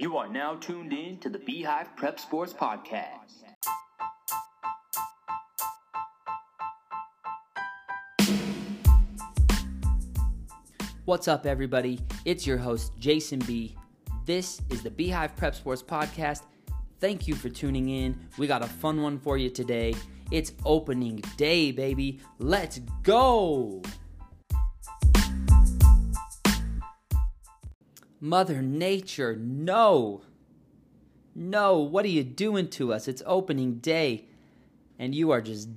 You are now tuned in to the Beehive Prep Sports Podcast. What's up, everybody? It's your host, Jason B. This is the Beehive Prep Sports Podcast. Thank you for tuning in. We got a fun one for you today. It's opening day, baby. Let's go! Mother Nature, no! No, what are you doing to us? It's opening day, and you are just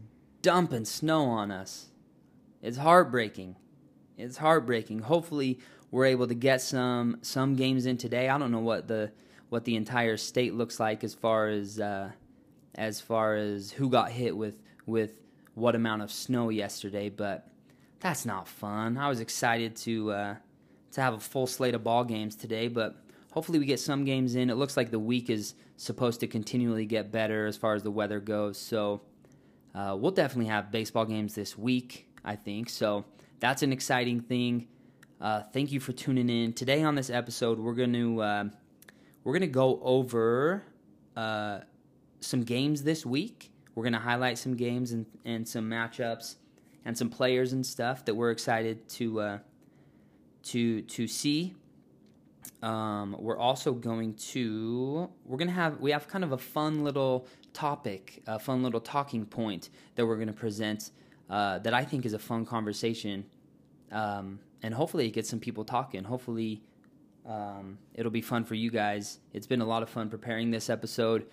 dumping snow on us. It's heartbreaking. It's heartbreaking. Hopefully, we're able to get some some games in today. I don't know what the what the entire state looks like as far as uh, as far as who got hit with with what amount of snow yesterday, but that's not fun. I was excited to uh, to have a full slate of ball games today, but hopefully we get some games in. It looks like the week is supposed to continually get better as far as the weather goes, so uh, we'll definitely have baseball games this week. I think so. That's an exciting thing. Uh, thank you for tuning in today. On this episode, we're to uh, we're to go over uh, some games this week. We're to highlight some games and, and some matchups and some players and stuff that we're excited to uh, to to see. Um, we're also going to we're to have we have kind of a fun little topic, a fun little talking point that we're to present uh, that I think is a fun conversation. Um, and hopefully it gets some people talking. Hopefully um, it'll be fun for you guys. It's been a lot of fun preparing this episode.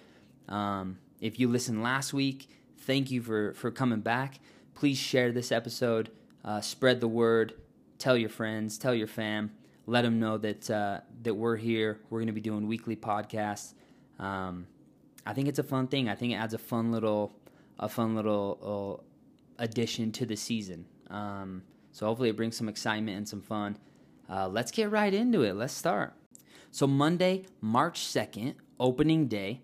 Um, if you listened last week, thank you for, for coming back. Please share this episode, uh, spread the word, tell your friends, tell your fam, let them know that uh, that we're here. We're going to be doing weekly podcasts. Um, I think it's a fun thing. I think it adds a fun little a fun little uh, addition to the season. Um, so hopefully it brings some excitement and some fun. Uh, let's get right into it. Let's start. So Monday, March 2nd, opening day.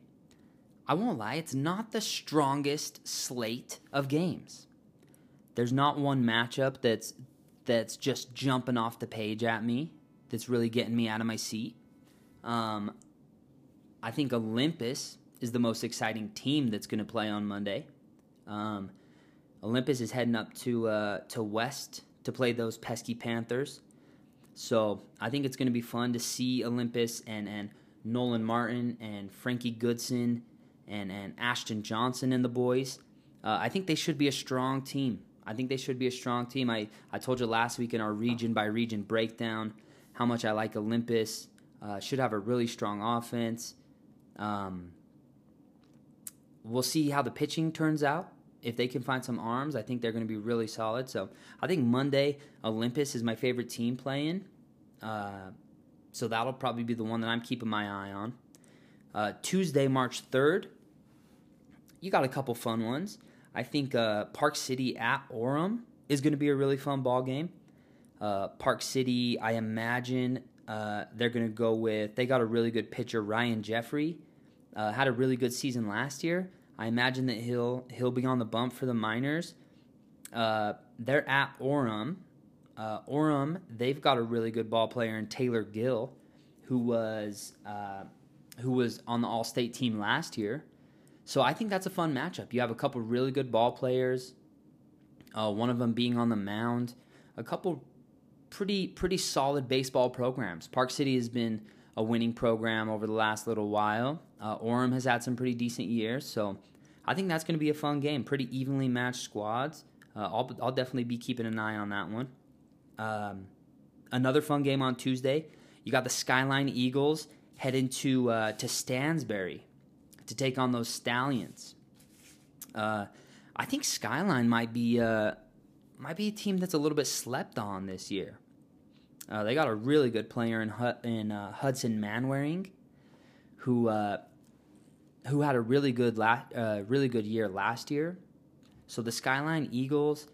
I won't lie, it's not the strongest slate of games. There's not one matchup that's that's just jumping off the page at me that's really getting me out of my seat. Um, I think Olympus is the most exciting team that's going to play on Monday. Um, Olympus is heading up to uh, to West to play those pesky Panthers. So I think it's going to be fun to see Olympus and, and Nolan Martin and Frankie Goodson and, and Ashton Johnson and the boys. Uh, I think they should be a strong team. I think they should be a strong team. I, I told you last week in our region by region breakdown how much I like Olympus. Uh, should have a really strong offense. Um, we'll see how the pitching turns out if they can find some arms, I think they're going to be really solid. So I think Monday, Olympus is my favorite team playing. Uh, so that'll probably be the one that I'm keeping my eye on. Uh, Tuesday, March 3rd, you got a couple fun ones. I think uh, Park City at Orem is going to be a really fun ball game. Uh, Park City, I imagine uh, they're going to go with, they got a really good pitcher, Ryan Jeffrey. Uh, had a really good season last year. I imagine that he'll he'll be on the bump for the Miners. Uh, they're at Orem. Uh, Orem, they've got a really good ball player in Taylor Gill, who was uh, who was on the All-State team last year. So I think that's a fun matchup. You have a couple really good ball players. Uh, one of them being on the mound. A couple pretty pretty solid baseball programs. Park City has been a winning program over the last little while. Uh, Orem has had some pretty decent years, so I think that's going to be a fun game. Pretty evenly matched squads. Uh, I'll, I'll definitely be keeping an eye on that one. Um, another fun game on Tuesday. You got the Skyline Eagles heading to uh, to Stansbury to take on those Stallions. Uh, I think Skyline might be uh, might be a team that's a little bit slept on this year. Uh, they got a really good player in, in uh, Hudson Manwaring, who uh, who had a really good la- uh, really good year last year. So the Skyline Eagles,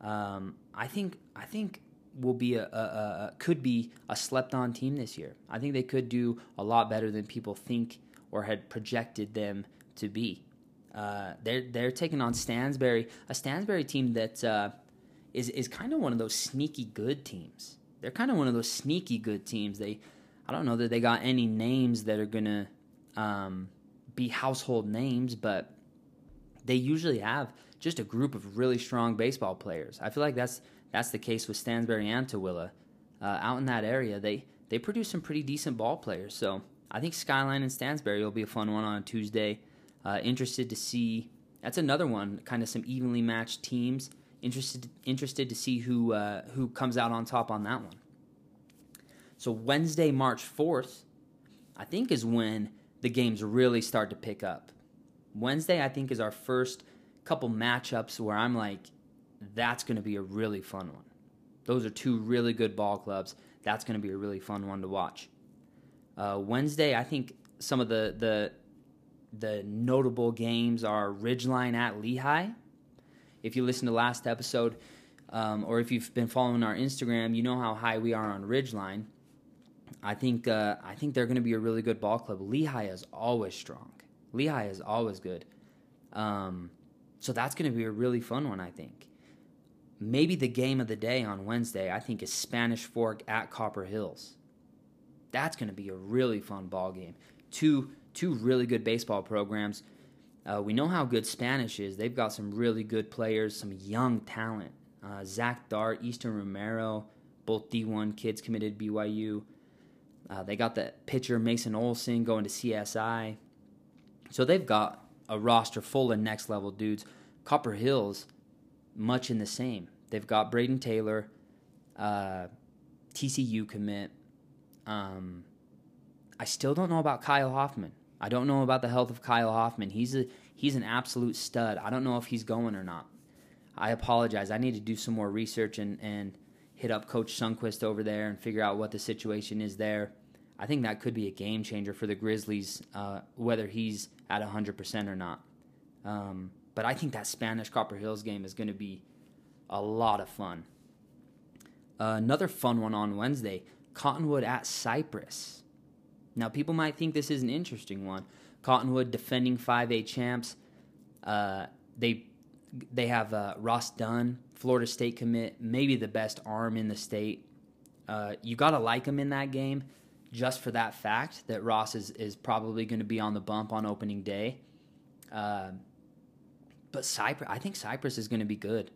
um, I think I think will be a, a, a, could be a slept on team this year. I think they could do a lot better than people think or had projected them to be. Uh, they're they're taking on Stansbury, a Stansbury team that uh, is is kind of one of those sneaky good teams they're kind of one of those sneaky good teams. They, I don't know that they got any names that are gonna um, be household names, but they usually have just a group of really strong baseball players. I feel like that's that's the case with Stansbury and Tooele. Uh, out in that area, they they produce some pretty decent ball players. So I think Skyline and Stansbury will be a fun one on Tuesday. Uh, interested to see. That's another one, kind of some evenly matched teams. Interested interested to see who uh, who comes out on top on that one. So Wednesday, March fourth, I think is when the games really start to pick up. Wednesday, I think, is our first couple matchups where I'm like, that's going to be a really fun one. Those are two really good ball clubs. That's going to be a really fun one to watch. Uh, Wednesday, I think some of the the the notable games are Ridgeline at Lehi. If you listen to last episode, um, or if you've been following our Instagram, you know how high we are on Ridgeline. I think uh, I think they're going to be a really good ball club. Lehi is always strong. Lehi is always good. Um, so that's going to be a really fun one, I think. Maybe the game of the day on Wednesday, I think, is Spanish Fork at Copper Hills. That's going to be a really fun ball game. Two two really good baseball programs. Uh, we know how good Spanish is. They've got some really good players, some young talent. Uh, Zach Dart, Easton Romero, both D1 kids committed BYU. Uh, they got the pitcher Mason Olson going to CSI. So they've got a roster full of next level dudes. Copper Hills, much in the same. They've got Braden Taylor, uh, TCU commit. Um, I still don't know about Kyle Hoffman. I don't know about the health of Kyle Hoffman. He's a he's an absolute stud. I don't know if he's going or not. I apologize. I need to do some more research and, and hit up Coach Sunquist over there and figure out what the situation is there. I think that could be a game changer for the Grizzlies, uh, whether he's at 100% or not. Um, but I think that Spanish Copper Hills game is going to be a lot of fun. Uh, another fun one on Wednesday Cottonwood at Cypress. Now, people might think this is an interesting one. Cottonwood defending 5A champs. Uh, they they have uh, Ross Dunn, Florida State commit, maybe the best arm in the state. Uh, you got to like him in that game just for that fact that Ross is, is probably going to be on the bump on opening day. Uh, but Cypress, I think Cypress is going to be good.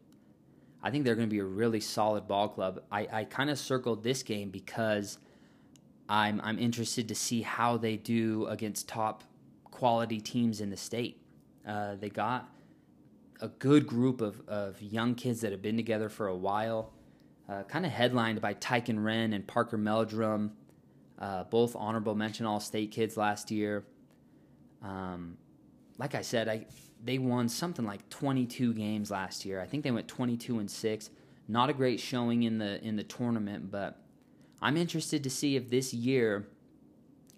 I think they're going to be a really solid ball club. I, I kind of circled this game because I'm I'm interested to see how they do against top quality teams in the state. Uh, they got a good group of, of young kids that have been together for a while, uh, kind of headlined by Tyken Wren and Parker Meldrum uh, both honorable mention All State kids last year. Um, like I said, I they won something like 22 games last year. I think they went 22 and six. Not a great showing in the in the tournament, but I'm interested to see if this year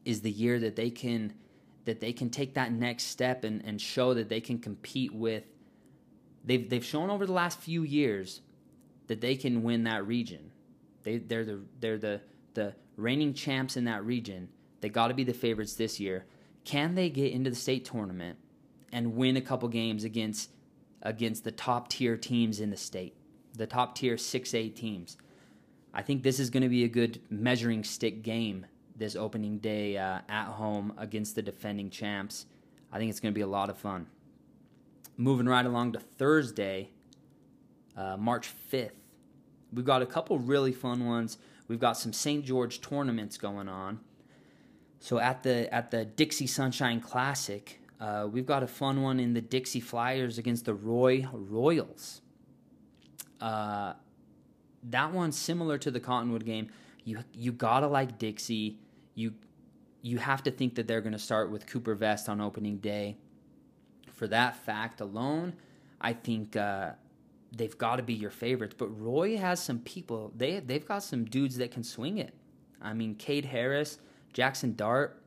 is the year that they can that they can take that next step and, and show that they can compete with they've they've shown over the last few years that they can win that region. They they're the they're the the reigning champs in that region. They got to be the favorites this year. Can they get into the state tournament and win a couple games against against the top tier teams in the state, the top tier 6A teams? I think this is going to be a good measuring stick game this opening day uh, at home against the defending champs. I think it's going to be a lot of fun. Moving right along to Thursday, uh, March 5th. We've got a couple really fun ones. We've got some St. George tournaments going on. So at the at the Dixie Sunshine Classic, uh, we've got a fun one in the Dixie Flyers against the Roy Royals. Uh, that one's similar to the Cottonwood game. You you gotta like Dixie. You you have to think that they're going to start with Cooper Vest on opening day. For that fact alone, I think uh, they've got to be your favorites. But Roy has some people. They they've got some dudes that can swing it. I mean, Cade Harris, Jaxson Dart.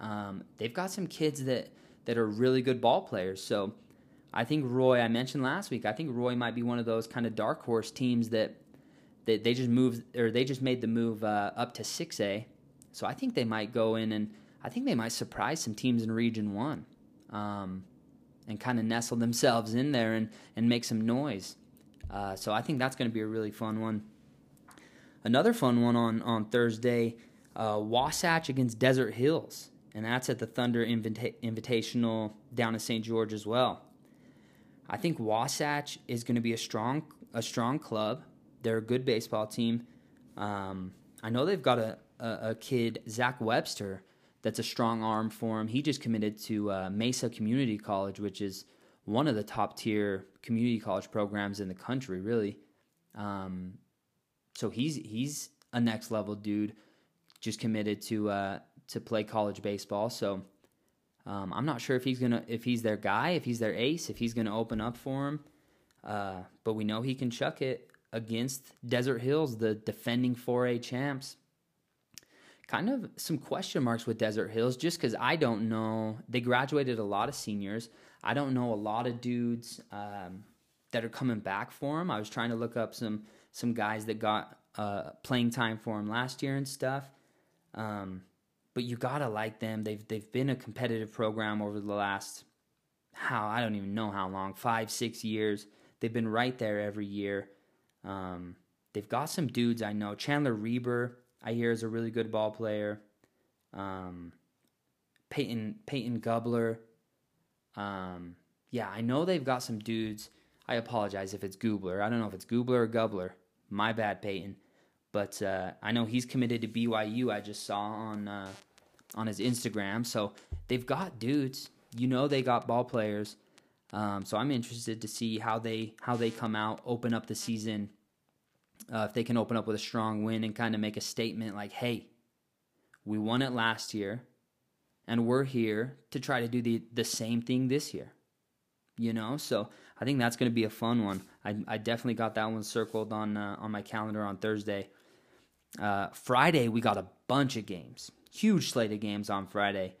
Um, they've got some kids that that are really good ball players. So I think Roy. I mentioned last week. I think Roy might be one of those kind of dark horse teams that that they just moved or they just made the move uh, up to six A. So I think they might go in and I think they might surprise some teams in Region One. Um, and kind of nestle themselves in there and, and make some noise. Uh, so I think that's going to be a really fun one. Another fun one on on Thursday. Uh, Wasatch against Desert Hills, and that's at the Thunder Invita- Invitational down in St. George as well. I think Wasatch is going to be a strong a strong club. They're a good baseball team. Um, I know they've got a, a, a, kid, Zach Webster, that's a strong arm for him. He just committed to uh, Mesa Community College, which is one of the top tier community college programs in the country, really. Um, so he's he's a next level dude, just committed to uh, to play college baseball. So um, I'm not sure if he's gonna if he's their guy, if he's their ace, if he's gonna open up for him. Uh, but we know he can chuck it against Desert Hills, the defending 4A champs. Kind of some question marks with Desert Hills, just because I don't know. They graduated a lot of seniors. I don't know a lot of dudes um, that are coming back for him. I was trying to look up some some guys that got uh, playing time for him last year and stuff. Um, but you gotta like them. They've they've been a competitive program over the last how I don't even know how long five six years. They've been right there every year. Um, they've got some dudes I know. Chandler Reber, I hear, is a really good ball player. Um, Peyton Peyton Gubler. Um, yeah, I know they've got some dudes. I apologize if it's Goobler. I don't know if it's Goobler or Gubler. My bad, Peyton. But uh, I know he's committed to BYU. I just saw on uh, on his Instagram. So they've got dudes. You know they got ball players. Um, so I'm interested to see how they how they come out, open up the season. Uh, if they can open up with a strong win and kind of make a statement like, "Hey, we won it last year, and we're here to try to do the the same thing this year." You know, so I think that's going to be a fun one. I, I definitely got that one circled on uh, on my calendar on Thursday. Uh, Friday we got a bunch of games, huge slate of games on Friday.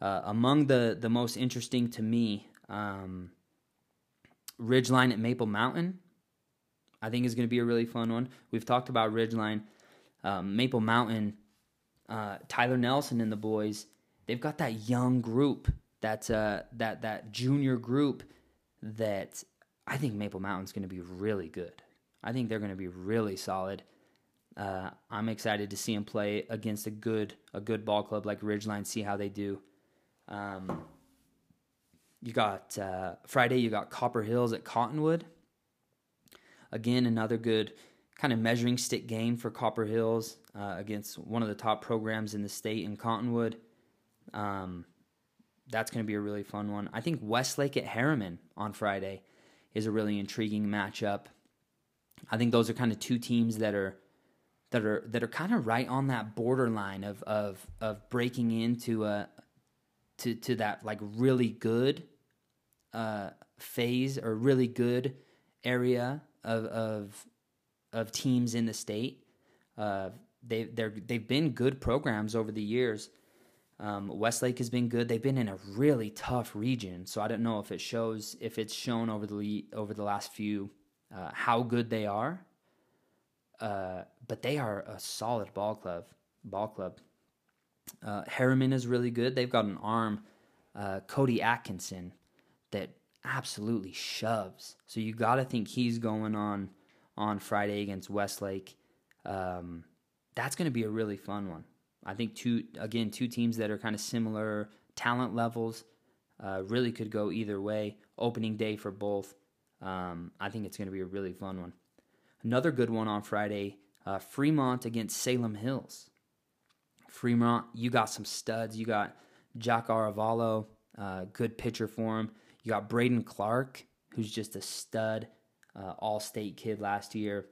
Uh, among the the most interesting to me um, Ridgeline at Maple Mountain, I think is going to be a really fun one. We've talked about Ridgeline, um, Maple Mountain, uh, Tyler Nelson and the boys. They've got that young group, that uh, that that junior group that I think Maple Mountain's going to be really good. I think they're going to be really solid. Uh, I'm excited to see him play against a good a good ball club like Ridgeline. See how they do. Um, you got uh, Friday, you got Copper Hills at Cottonwood. Again, another good kind of measuring stick game for Copper Hills uh, against one of the top programs in the state in Cottonwood. Um, that's going to be a really fun one. I think Westlake at Herriman on Friday is a really intriguing matchup. I think those are kind of two teams that are that are that are kind of right on that borderline of of of breaking into a to to that like really good uh, phase or really good area of of of teams in the state. Uh, they they they've been good programs over the years. Um, Westlake has been good. They've been in a really tough region, so I don't know if it shows if it's shown over the over the last few uh, how good they are. Uh, but they are a solid ball club. Ball club. Uh, Herriman is really good. They've got an arm, uh, Cody Atkinson, that absolutely shoves. So you got to think he's going on on Friday against Westlake. Um, that's going to be a really fun one. I think two again two teams that are kind of similar talent levels. Uh, really could go either way. Opening day for both. Um, I think it's going to be a really fun one. Another good one on Friday. Uh, Fremont against Salem Hills. Fremont, you got some studs. You got Jack Aravallo, uh, good pitcher for him. You got Braden Clark, who's just a stud, uh, all state kid last year.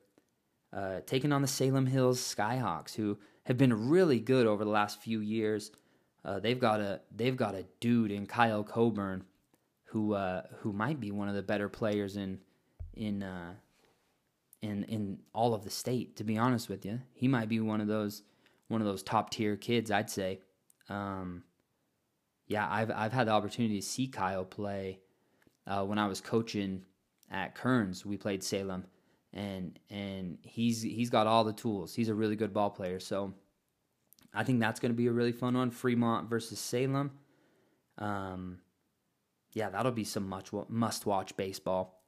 Uh, taking on the Salem Hills Skyhawks, who have been really good over the last few years. Uh, they've got a they've got a dude in Kyle Coburn, who uh, who might be one of the better players in in uh, in in all of the state. To be honest with you, he might be one of those one of those top tier kids. I'd say. Um, yeah, I've I've had the opportunity to see Kyle play uh, when I was coaching at Kearns. We played Salem, and and he's he's got all the tools. He's a really good ball player. So I think that's going to be a really fun one. Fremont versus Salem. Um, yeah, that'll be some much must watch baseball.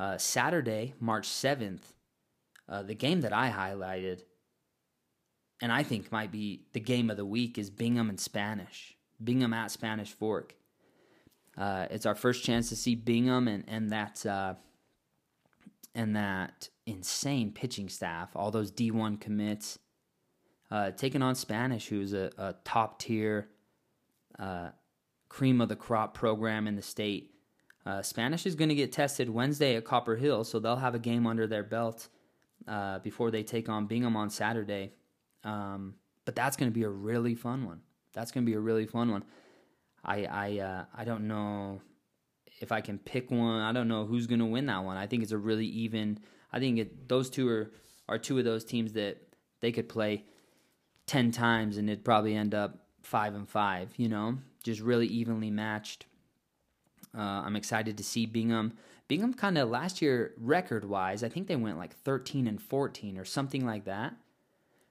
Uh, Saturday, March seventh, uh, the game that I highlighted and I think might be the game of the week is Bingham and Spanish. Bingham at Spanish Fork. Uh, it's our first chance to see Bingham and and that uh, and that insane pitching staff, all those D1 commits, uh, taking on Spanish, who's a, a top tier, uh, cream of the crop program in the state. Uh, Spanish is going to get tested Wednesday at Copper Hill, so they'll have a game under their belt uh, before they take on Bingham on Saturday. Um, but that's going to be a really fun one. That's going to be a really fun one. I I uh, I don't know if I can pick one. I don't know who's going to win that one. I think it's a really even. I think it, those two are are two of those teams that they could play ten times and it'd probably end up five and five. You know, just really evenly matched. Uh, I'm excited to see Bingham. Bingham kind of last year record wise, I think they went like 13 and 14 or something like that.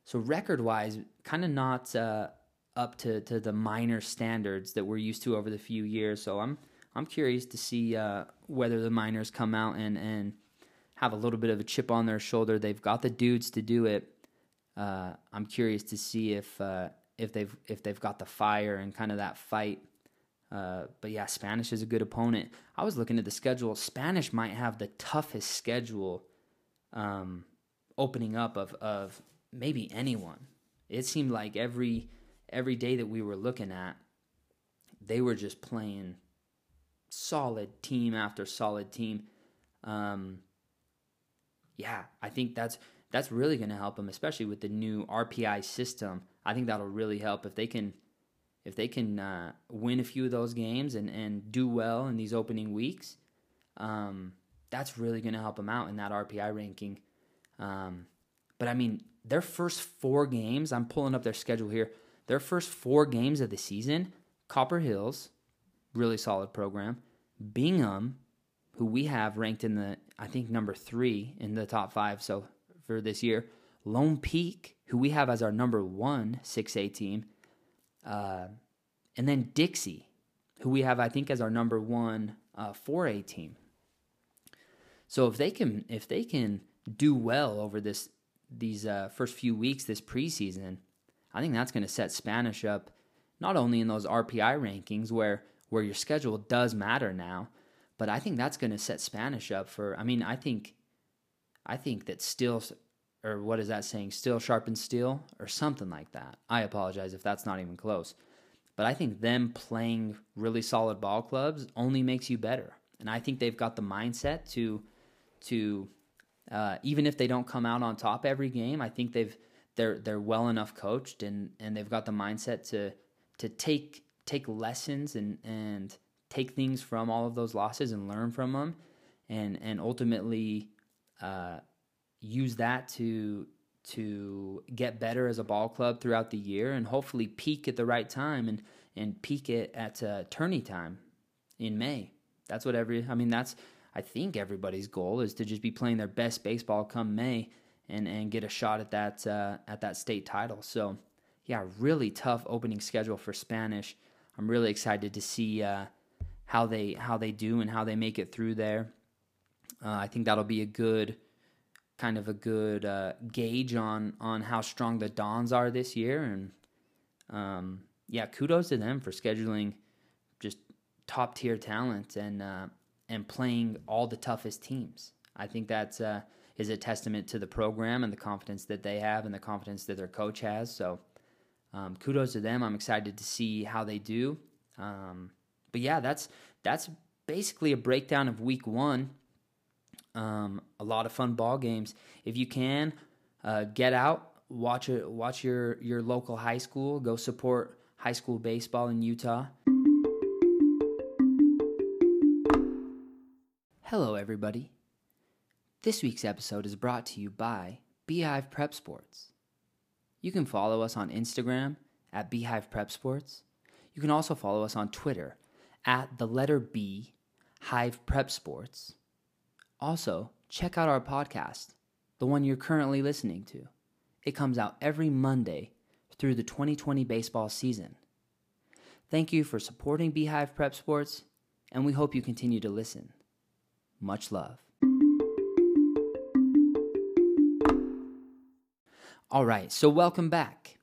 So record wise, kind of not uh, up to, to the Miner standards that we're used to over the few years. So I'm I'm curious to see uh, whether the miners come out and and have a little bit of a chip on their shoulder. They've got the dudes to do it. Uh, I'm curious to see if uh, if they've if they've got the fire and kind of that fight. Uh, but yeah, Spanish is a good opponent. I was looking at the schedule. Spanish might have the toughest schedule um, opening up of of maybe anyone. It seemed like every every day that we were looking at, they were just playing solid team after solid team. Um, yeah, I think that's that's really going to help them, especially with the new RPI system. I think that'll really help if they can if they can uh, win a few of those games and and do well in these opening weeks. Um, that's really going to help them out in that RPI ranking. Um, but I mean, their first four games, I'm pulling up their schedule here. Their first four games of the season, Copper Hills, really solid program. Bingham, who we have ranked in the, I think, number three in the top five so for this year. Lone Peak, who we have as our number one 6A team. Uh, and then Dixie, who we have, I think, as our number one uh, 4A team. So if they can, if they can do well over this these uh, first few weeks this preseason, I think that's going to set Spanish up not only in those RPI rankings where where your schedule does matter now, but I think that's going to set Spanish up for. I mean, I think, I think that still, or what is that saying? Still sharpen steel or something like that. I apologize if that's not even close, but I think them playing really solid ball clubs only makes you better, and I think they've got the mindset to, to, uh, even if they don't come out on top every game, I think they've they're they're well enough coached and and they've got the mindset to to take take lessons and and take things from all of those losses and learn from them, and and ultimately uh, use that to to get better as a ball club throughout the year and hopefully peak at the right time and and peak it at uh, tourney time in May. That's what every I mean that's I think everybody's goal is to just be playing their best baseball come May and and get a shot at that uh, at that state title. So yeah, really tough opening schedule for Spanish. I'm really excited to see uh, how they how they do and how they make it through there. Uh, I think that'll be a good kind of a good uh, gauge on on how strong the Dons are this year, and um, yeah, kudos to them for scheduling just top tier talent and uh, and playing all the toughest teams. I think that's uh, is a testament to the program and the confidence that they have and the confidence that their coach has. So um, kudos to them. I'm excited to see how they do. Um, but yeah, that's that's basically a breakdown of week one. Um, a lot of fun ball games. If you can, uh, get out, watch it, watch your your local high school. Go support high school baseball in Utah. Hello, everybody. This week's episode is brought to you by Beehive Prep Sports. You can follow us on Instagram at Beehive Prep Sports. You can also follow us on Twitter at the letter B Hive Prep Sports. Also, check out our podcast, the one you're currently listening to. It comes out every Monday through the 2020 baseball season. Thank you for supporting Beehive Prep Sports, and we hope you continue to listen. Much love. All right, so welcome back.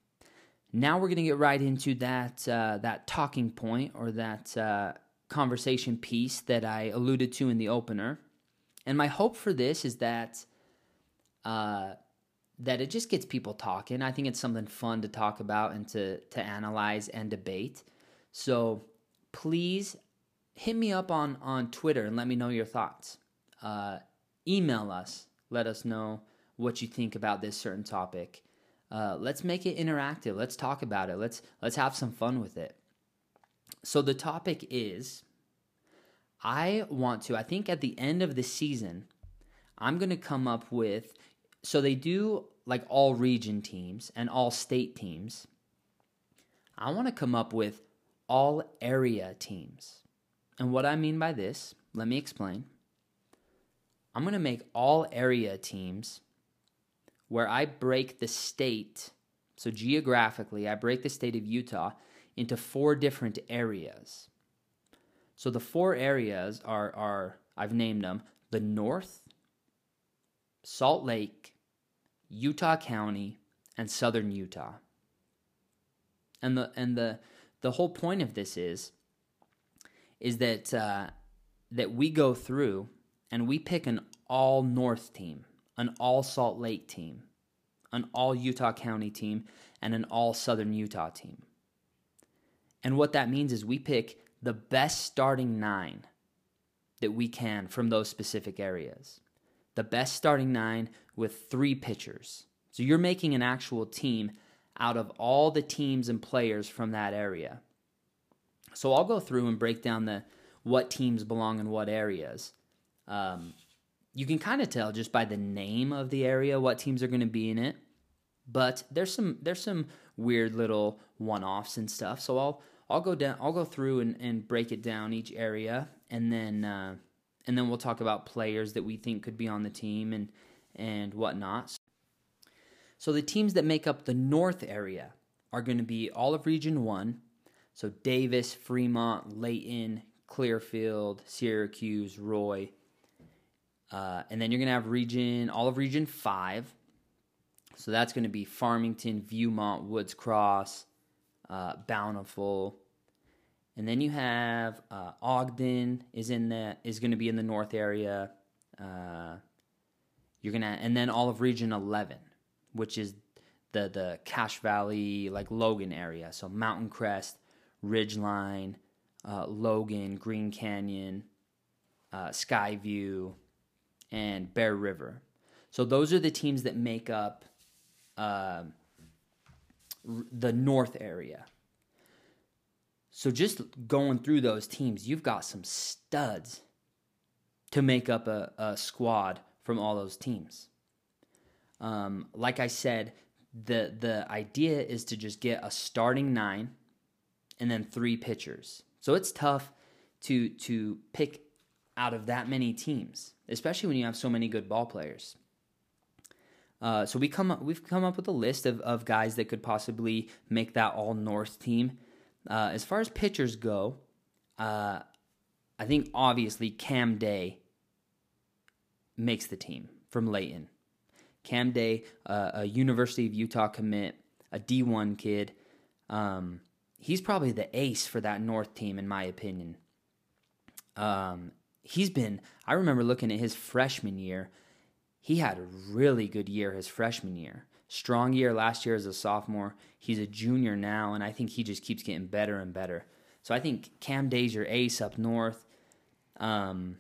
Now we're going to get right into that uh, that talking point or that uh, conversation piece that I alluded to in the opener. And my hope for this is that uh, that it just gets people talking. I think it's something fun to talk about and to to analyze and debate. So please hit me up on on Twitter and let me know your thoughts. Uh, email us, let us know what you think about this certain topic. Uh, let's make it interactive. Let's talk about it. Let's let's have some fun with it. So the topic is I want to I think at the end of the season I'm going to come up with so they do like all region teams and all state teams. I want to come up with all area teams. And what I mean by this, let me explain. I'm going to make all area teams where I break the state, so geographically, I break the state of Utah into four different areas. So the four areas are, are I've named them the North, Salt Lake, Utah County, and Southern Utah. And the and the the whole point of this is is that uh, that we go through and we pick an all North team an all Salt Lake team, an all Utah County team, and an all Southern Utah team. And what that means is we pick the best starting nine that we can from those specific areas. The best starting nine with three pitchers. So you're making an actual team out of all the teams and players from that area. So I'll go through and break down the what teams belong in what areas. Um, you can kind of tell just by the name of the area what teams are going to be in it. But there's some there's some weird little one-offs and stuff. So I'll I'll go down I'll go through and, and break it down each area and then uh, and then we'll talk about players that we think could be on the team and and whatnot. So the teams that make up the North area are going to be all of Region One. So Davis, Fremont, Layton, Clearfield, Syracuse, Roy, uh, and then you're going to have region, all of region five. So that's going to be Farmington, Viewmont, Woods Cross, uh, Bountiful. And then you have uh, Ogden is in the is going to be in the north area. Uh, you're gonna and then all of Region 11, which is the the Cache Valley like Logan area. So Mountain Crest, Ridgeline, uh, Logan, Green Canyon, uh, Skyview, and Bear River. So those are the teams that make up uh, the north area. So just going through those teams, you've got some studs to make up a, a squad from all those teams. Um, like I said, the the idea is to just get a starting nine and then three pitchers. So it's tough to to pick out of that many teams, especially when you have so many good ball players. Uh, so we come we've come up with a list of, of guys that could possibly make that all North team. Uh, as far as pitchers go, uh, I think obviously Cam Day makes the team from Layton. Cam Day, uh, a University of Utah commit, a D1 kid. Um, he's probably the ace for that North team, in my opinion. Um, he's been, I remember looking at his freshman year. He had a really good year his freshman year. Strong year last year as a sophomore. He's a junior now, and I think he just keeps getting better and better. So I think Cam Day's your ace up north. Um,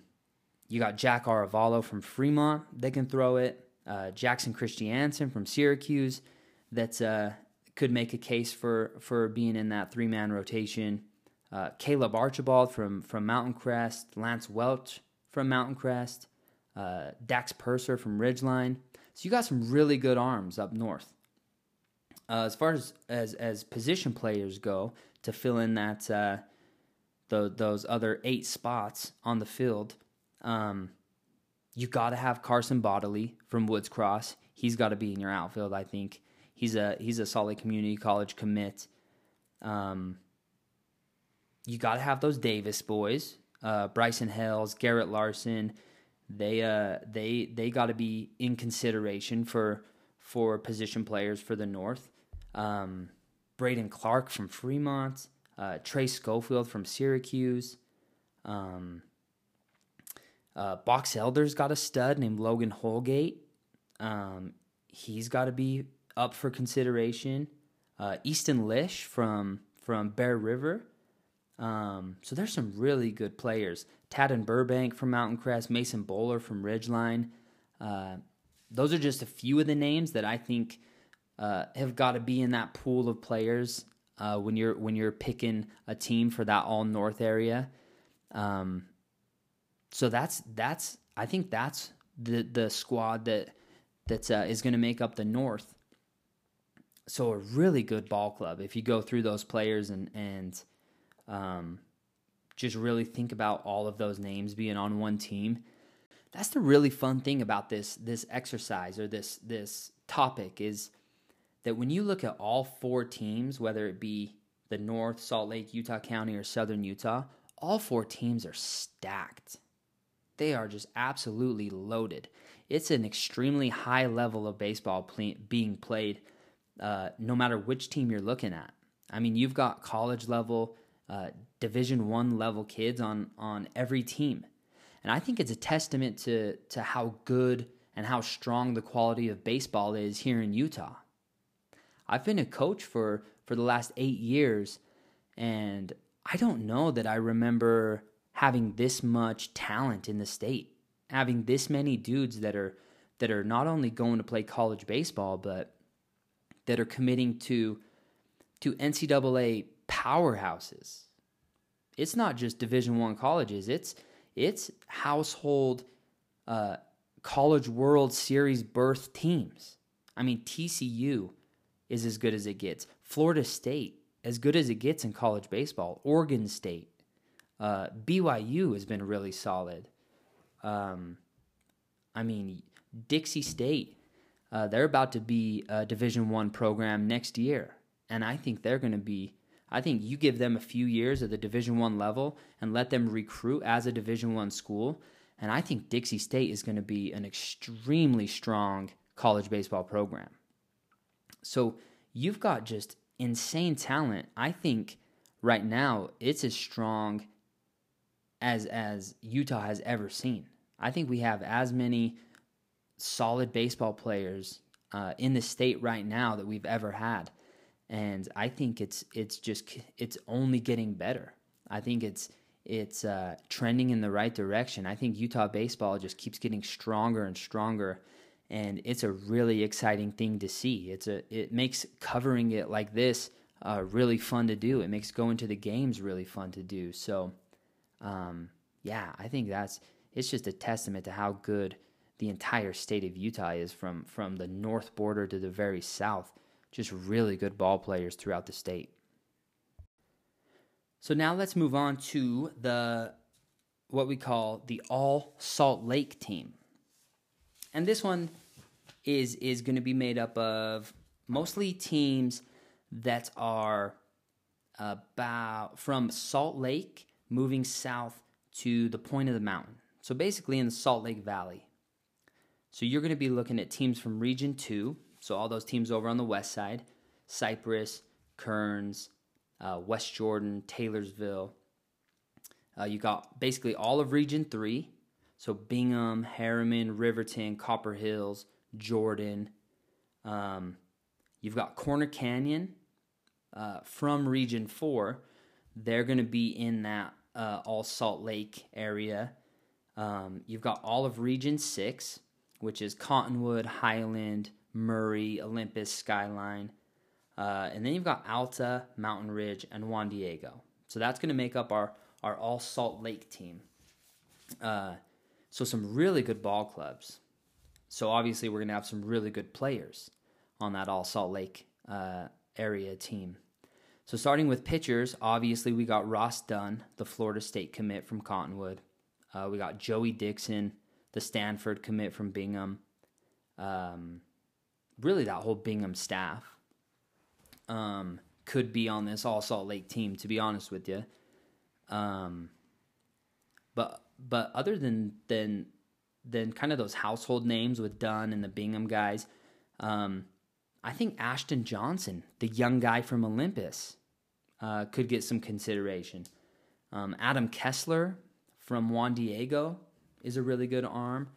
you got Jack Aravalo from Fremont They can throw it. Uh, Jackson Christiansen from Syracuse that uh, could make a case for for being in that three man rotation uh, Caleb Archibald from from Mountain Crest, Lance Welch from Mountain Crest, uh, Dax Purser from Ridgeline. So you got some really good arms up north. Uh, as far as, as as position players go to fill in that uh, the, those other eight spots on the field, um, you got to have Carson Bodily from Woods Cross. He's got to be in your outfield. I think he's a he's a solid community college commit. Um, you got to have those Davis boys, uh, Bryson Hells, Garrett Larson. They uh they they got to be in consideration for for position players for the North. Um, Braden Clark from Fremont, uh, Trey Schofield from Syracuse. Um, uh, Box Elder's got a stud named Logan Holgate. Um, he's got to be up for consideration. Uh, Easton Lish from from Bear River. Um, so there's some really good players. Taden Burbank from Mountain Crest, Mason Bowler from Ridgeline. Uh, those are just a few of the names that I think uh, have got to be in that pool of players uh, when you're when you're picking a team for that all North area. Um, so that's that's I think that's the the squad that that uh, is going to make up the North. So a really good ball club if you go through those players and and um, just really think about all of those names being on one team. That's the really fun thing about this this exercise or this this topic is that when you look at all four teams, whether it be the North, Salt Lake, Utah County, or Southern Utah, all four teams are stacked. They are just absolutely loaded. It's an extremely high level of baseball play, being played, uh, no matter which team you're looking at. I mean, you've got college level, uh, Division One level kids on on every team, and I think it's a testament to to how good and how strong the quality of baseball is here in Utah. I've been a coach for for the last eight years, and I don't know that I remember having this much talent in the state, having this many dudes that are that are not only going to play college baseball, but that are committing to to NCAA powerhouses. It's not just Division One colleges. It's it's household uh, college World Series berth teams. I mean, TCU is as good as it gets. Florida State, as good as it gets in college baseball. Oregon State, uh, BYU has been really solid. Um, I mean, Dixie State, uh, they're about to be a Division One program next year, and I think they're going to be. I think you give them a few years at the Division One level and let them recruit as a Division One school, and I think Dixie State is going to be an extremely strong college baseball program. So you've got just insane talent. I think right now it's as strong as as Utah has ever seen. I think we have as many solid baseball players uh, in the state right now that we've ever had, and I think it's it's just it's only getting better. I think it's it's uh, trending in the right direction. I think Utah baseball just keeps getting stronger and stronger and it's a really exciting thing to see. It's a it makes covering it like this uh, really fun to do. It makes going to the games really fun to do. So, um, yeah, I think that's it's just a testament to how good the entire state of Utah is from from the north border to the very south. Just really good ball players throughout the state. So now let's move on to the what we call the All Salt Lake team and this one is is going to be made up of mostly teams that are about from Salt Lake moving south to the point of the mountain. So basically in the Salt Lake Valley. So you're going to be looking at teams from Region 2, so all those teams over on the west side, Cypress, Kearns, uh, West Jordan, Taylorsville. Uh, you got basically all of Region 3, so Bingham, Herriman, Riverton, Copper Hills, Jordan. Um, you've got Corner Canyon uh, from Region 4. They're going to be in that uh, All Salt Lake area. Um, you've got all of Region 6, which is Cottonwood, Highland, Murray, Olympus, Skyline. Uh, and then you've got Alta, Mountain Ridge, and Juan Diego. So that's going to make up our, our All Salt Lake team. Uh, so, some really good ball clubs. So, obviously, we're going to have some really good players on that All Salt Lake uh, area team. So, starting with pitchers, obviously, we got Ross Dunn, the Florida State commit from Cottonwood. Uh, we got Joey Dixon, the Stanford commit from Bingham. Um, really, that whole Bingham staff um, could be on this All Salt Lake team, to be honest with you. Um, but but other than than than kind of those household names with Dunn and the Bingham guys, Um, I think Ashton Johnson, the young guy from Olympus, uh, could get some consideration. Um, Adam Kessler from Juan Diego is a really good arm.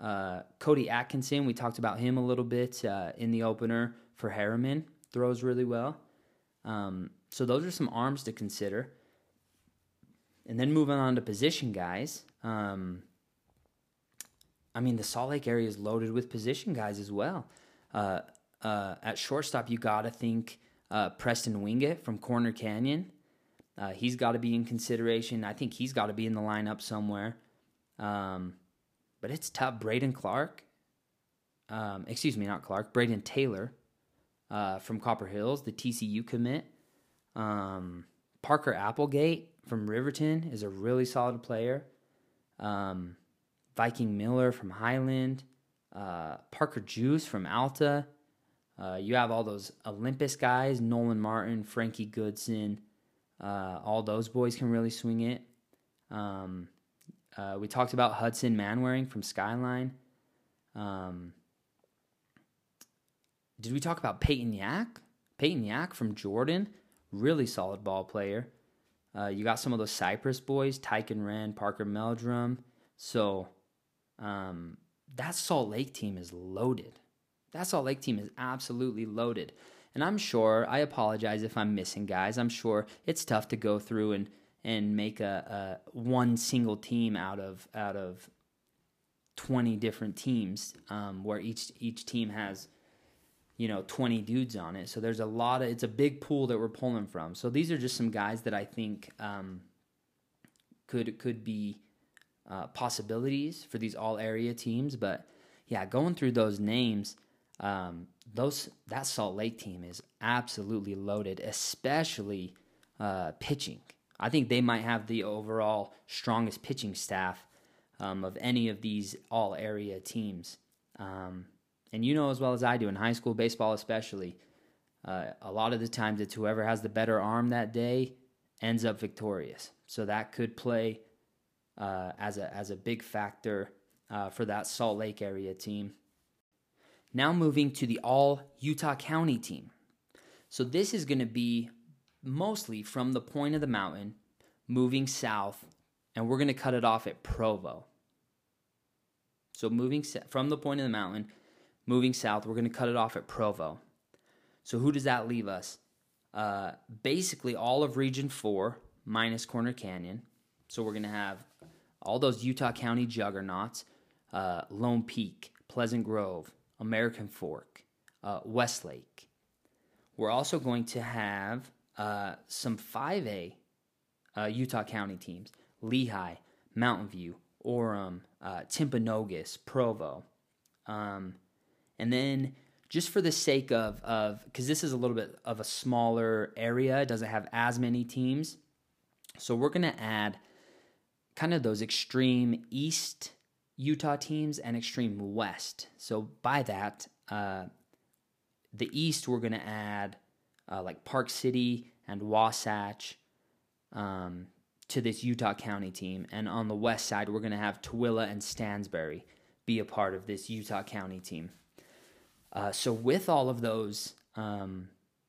Uh, Cody Atkinson, we talked about him a little bit uh, in the opener for Herriman, throws really well. Um, so those are some arms to consider. And then moving on to position guys. Um, I mean, the Salt Lake area is loaded with position guys as well. Uh, uh, at shortstop, you got to think uh, Preston Wingett from Corner Canyon. Uh, he's got to be in consideration. I think he's got to be in the lineup somewhere. Um, but it's tough. Braden Clark, um, excuse me, not Clark, Braden Taylor uh, from Copper Hills, the TCU commit. Um, Parker Applegate from Riverton is a really solid player. Um, Viking Miller from Highland. Uh, Parker Juice from Alta. Uh, you have all those Olympus guys, Nolan Martin, Frankie Goodson. Uh, all those boys can really swing it. Um, uh, we talked about Hudson Manwaring from Skyline. Um, did we talk about Peyton Yak? Peyton Yak from Jordan, really solid ball player. Uh, you got some of those Cypress boys, Tyken Wren, Parker Meldrum. So um, that Salt Lake team is loaded. That Salt Lake team is absolutely loaded. And I'm sure, I apologize if I'm missing guys. I'm sure it's tough to go through and, and make a, a one single team out of out of 20 different teams um, where each each team has you know 20 dudes on it. So there's a lot of it's a big pool that we're pulling from. So these are just some guys that i think um, could could be uh, possibilities for these all area teams. But yeah going through those names um, those that Salt Lake team is absolutely loaded, especially uh, pitching. I think they might have the overall strongest pitching staff um, of any of these all area teams. Um, and you know as well as I do in high school baseball, especially, uh, a lot of the times it's whoever has the better arm that day ends up victorious. So that could play uh, as a as a big factor uh, for that Salt Lake area team. Now moving to the all Utah County team. So this is going to be mostly from the point of the mountain, moving south, and we're going to cut it off at Provo. So moving from the point of the mountain, moving south, we're going to cut it off at Provo. So who does that leave us? Uh, basically, all of Region 4 minus Corner Canyon. So we're going to have all those Utah County juggernauts uh, Lone Peak, Pleasant Grove, American Fork, uh, Westlake. We're also going to have uh, some 5A uh, Utah County teams Lehi, Mountain View, Orem, uh, Timpanogos, Provo. Um, and then just for the sake of, of because this is a little bit of a smaller area, it doesn't have as many teams. So we're going to add kind of those extreme east Utah teams and Extreme West. So by that, uh, the East we're going to add uh, like Park City and Wasatch um, to this Utah County team, and on the West side we're going to have Tooele and Stansbury be a part of this Utah County team. Uh, so with all of those um,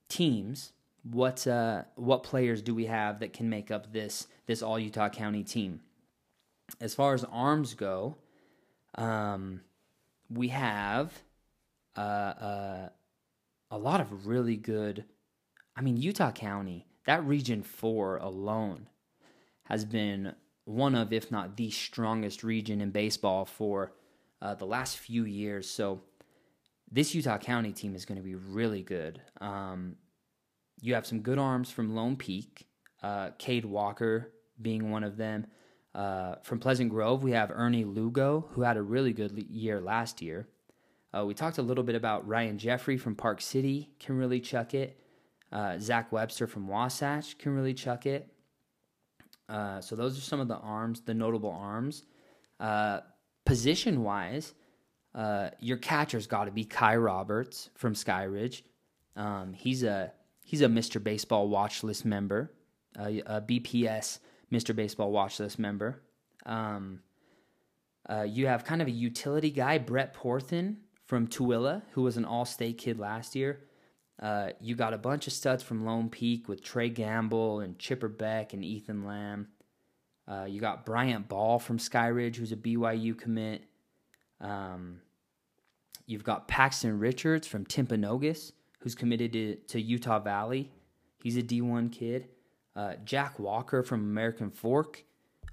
teams, what uh, what players do we have that can make up this this All Utah County team? As far as arms go, um, we have uh, uh, a lot of really good. I mean, Utah County, that region four alone, has been one of, if not the strongest region in baseball for uh, the last few years. So this Utah County team is going to be really good. Um, you have some good arms from Lone Peak, uh, Cade Walker being one of them. Uh, from Pleasant Grove, we have Ernie Lugo, who had a really good year last year. Uh, we talked a little bit about Ryan Jeffrey from Park City, can really chuck it. Uh, Zach Webster from Wasatch can really chuck it. Uh, so those are some of the arms, the notable arms. Uh, position wise, uh, your catcher's got to be Kai Roberts from Skyridge. Um, he's a he's a Mr. Baseball watch list member, a BPS Mr. Baseball watch list member. Um, uh, you have kind of a utility guy, Brett Porthen from Tooele, who was an All State kid last year. Uh, you got a bunch of studs from Lone Peak with Trey Gamble and Chipper Beck and Ethan Lamb. Uh, you got Bryant Ball from Skyridge, who's a BYU commit. Um, you've got Paxton Richards from Timpanogos, who's committed to, to Utah Valley. He's a D1 kid. Uh, Jack Walker from American Fork.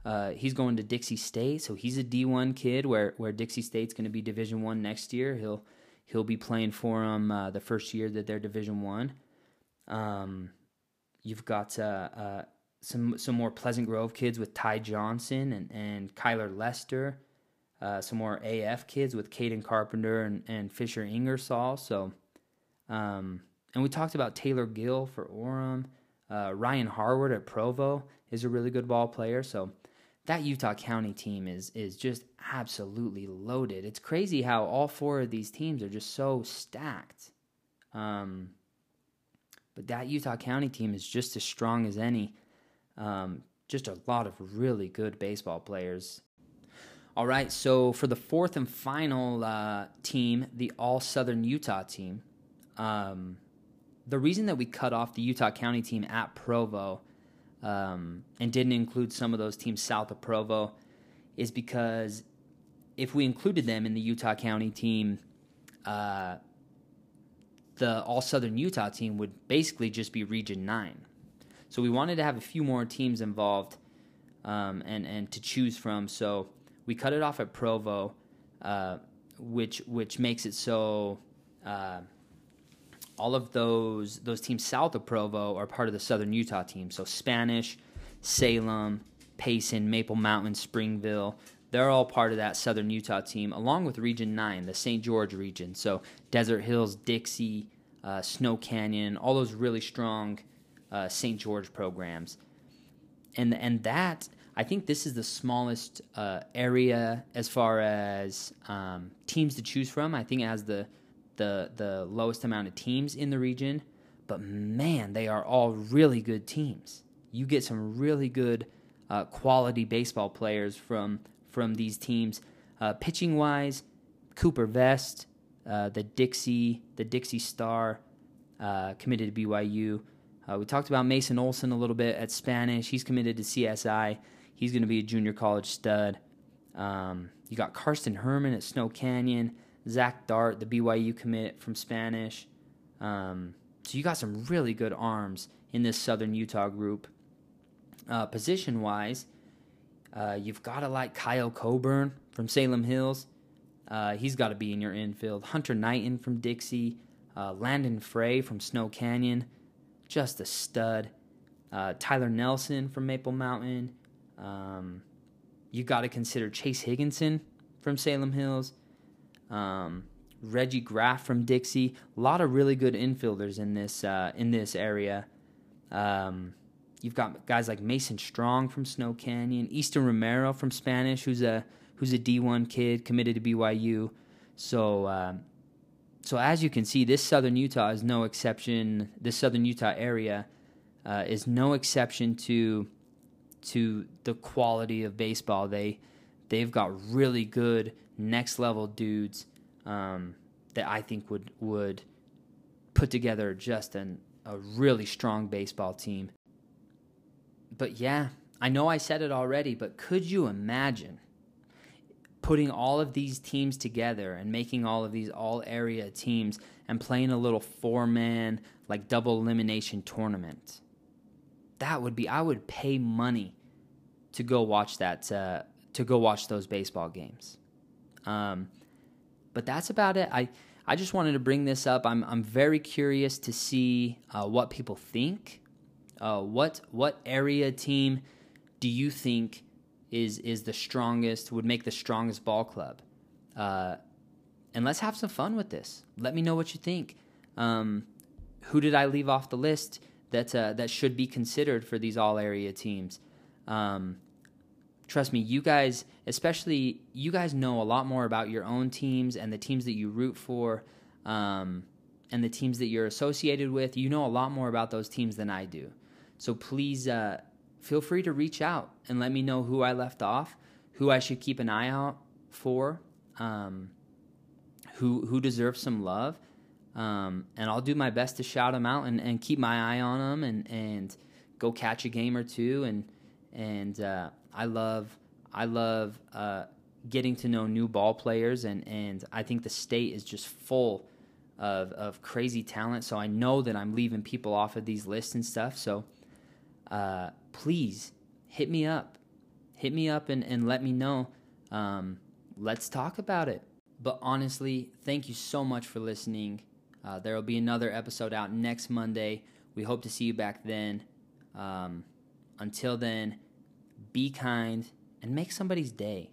Uh, he's going to Dixie State, so he's a D1 kid. Where where Dixie State's going to be Division One next year. He'll he'll be playing for them uh, the first year that they're Division One. Um, you've got uh, uh, some some more Pleasant Grove kids with Ty Johnson and and Kyler Lester. Uh, some more AF kids with Caden Carpenter and, and Fisher Ingersoll. So, um, and we talked about Taylor Gill for Orem. Uh, Ryan Harward at Provo is a really good ball player. So that Utah County team is is just absolutely loaded. It's crazy how all four of these teams are just so stacked. Um, but that Utah County team is just as strong as any. Um, just a lot of really good baseball players. All right, so for the fourth and final uh, team, the All Southern Utah team, um, the reason that we cut off the Utah County team at Provo um, and didn't include some of those teams south of Provo is because if we included them in the Utah County team, uh, the All Southern Utah team would basically just be Region 9. So we wanted to have a few more teams involved um, and, and to choose from. So we cut it off at Provo, uh, which, which makes it so. Uh, all of those those teams south of Provo are part of the Southern Utah team. So Spanish, Salem, Payson, Maple Mountain, Springville, they're all part of that Southern Utah team, along with Region Nine, the St. George region. So Desert Hills, Dixie, uh, Snow Canyon, all those really strong uh, St. George programs, and and that I think this is the smallest uh, area as far as um, teams to choose from. I think it has the the the lowest amount of teams in the region, but man, they are all really good teams. You get some really good uh, quality baseball players from from these teams. Uh, pitching wise, Cooper Vest, uh, the Dixie the Dixie Star, uh, committed to BYU. Uh, we talked about Mason Olson a little bit at Spanish. He's committed to CSI. He's going to be a junior college stud. Um, you got Karsten Herman at Snow Canyon. Zach Dart, the BYU commit from Spanish. Um, so you got some really good arms in this Southern Utah group. Uh, position wise, uh, you've got to like Kyle Coburn from Salem Hills. Uh, he's got to be in your infield. Hunter Knighton from Dixie. Uh, Landon Frey from Snow Canyon. Just a stud. Uh, Tyler Nelson from Maple Mountain. Um, you got to consider Chase Higginson from Salem Hills um, Reggie Graff from Dixie. A lot of really good infielders in this uh, in this area. Um, you've got guys like Mason Strong from Snow Canyon, Easton Romero from Spanish, who's a who's a D1 kid committed to BYU. So, uh, so as you can see, this Southern Utah is no exception. This Southern Utah area uh, is no exception to to the quality of baseball. They they've got really good next level dudes um, that I think would would put together just an, a really strong baseball team. But yeah, I know I said it already, but could you imagine putting all of these teams together and making all of these all area teams and playing a little four man like double elimination tournament? That would be I would pay money to go watch that uh, to go watch those baseball games. Um, but that's about it. I I just wanted to bring this up. I'm I'm very curious to see uh, what people think. Uh, what what area team do you think is is the strongest? Would make the strongest ball club? Uh, and let's have some fun with this. Let me know what you think. Um, who did I leave off the list that uh, that should be considered for these all area teams? Um, trust me, you guys, especially you guys know a lot more about your own teams and the teams that you root for um, and the teams that you're associated with. You know a lot more about those teams than I do. So please uh, feel free to reach out and let me know who I left off, who I should keep an eye out for, um, who who deserves some love. Um, and I'll do my best to shout them out and, and keep my eye on them and, and go catch a game or two. And and uh, I love I love uh, getting to know new ball players and, and I think the state is just full of of crazy talent. So I know that I'm leaving people off of these lists and stuff. So uh, please hit me up, hit me up and, and let me know. Um, let's talk about it. But honestly, thank you so much for listening. Uh, there will be another episode out next Monday. We hope to see you back then. Um, until then, be kind and make somebody's day.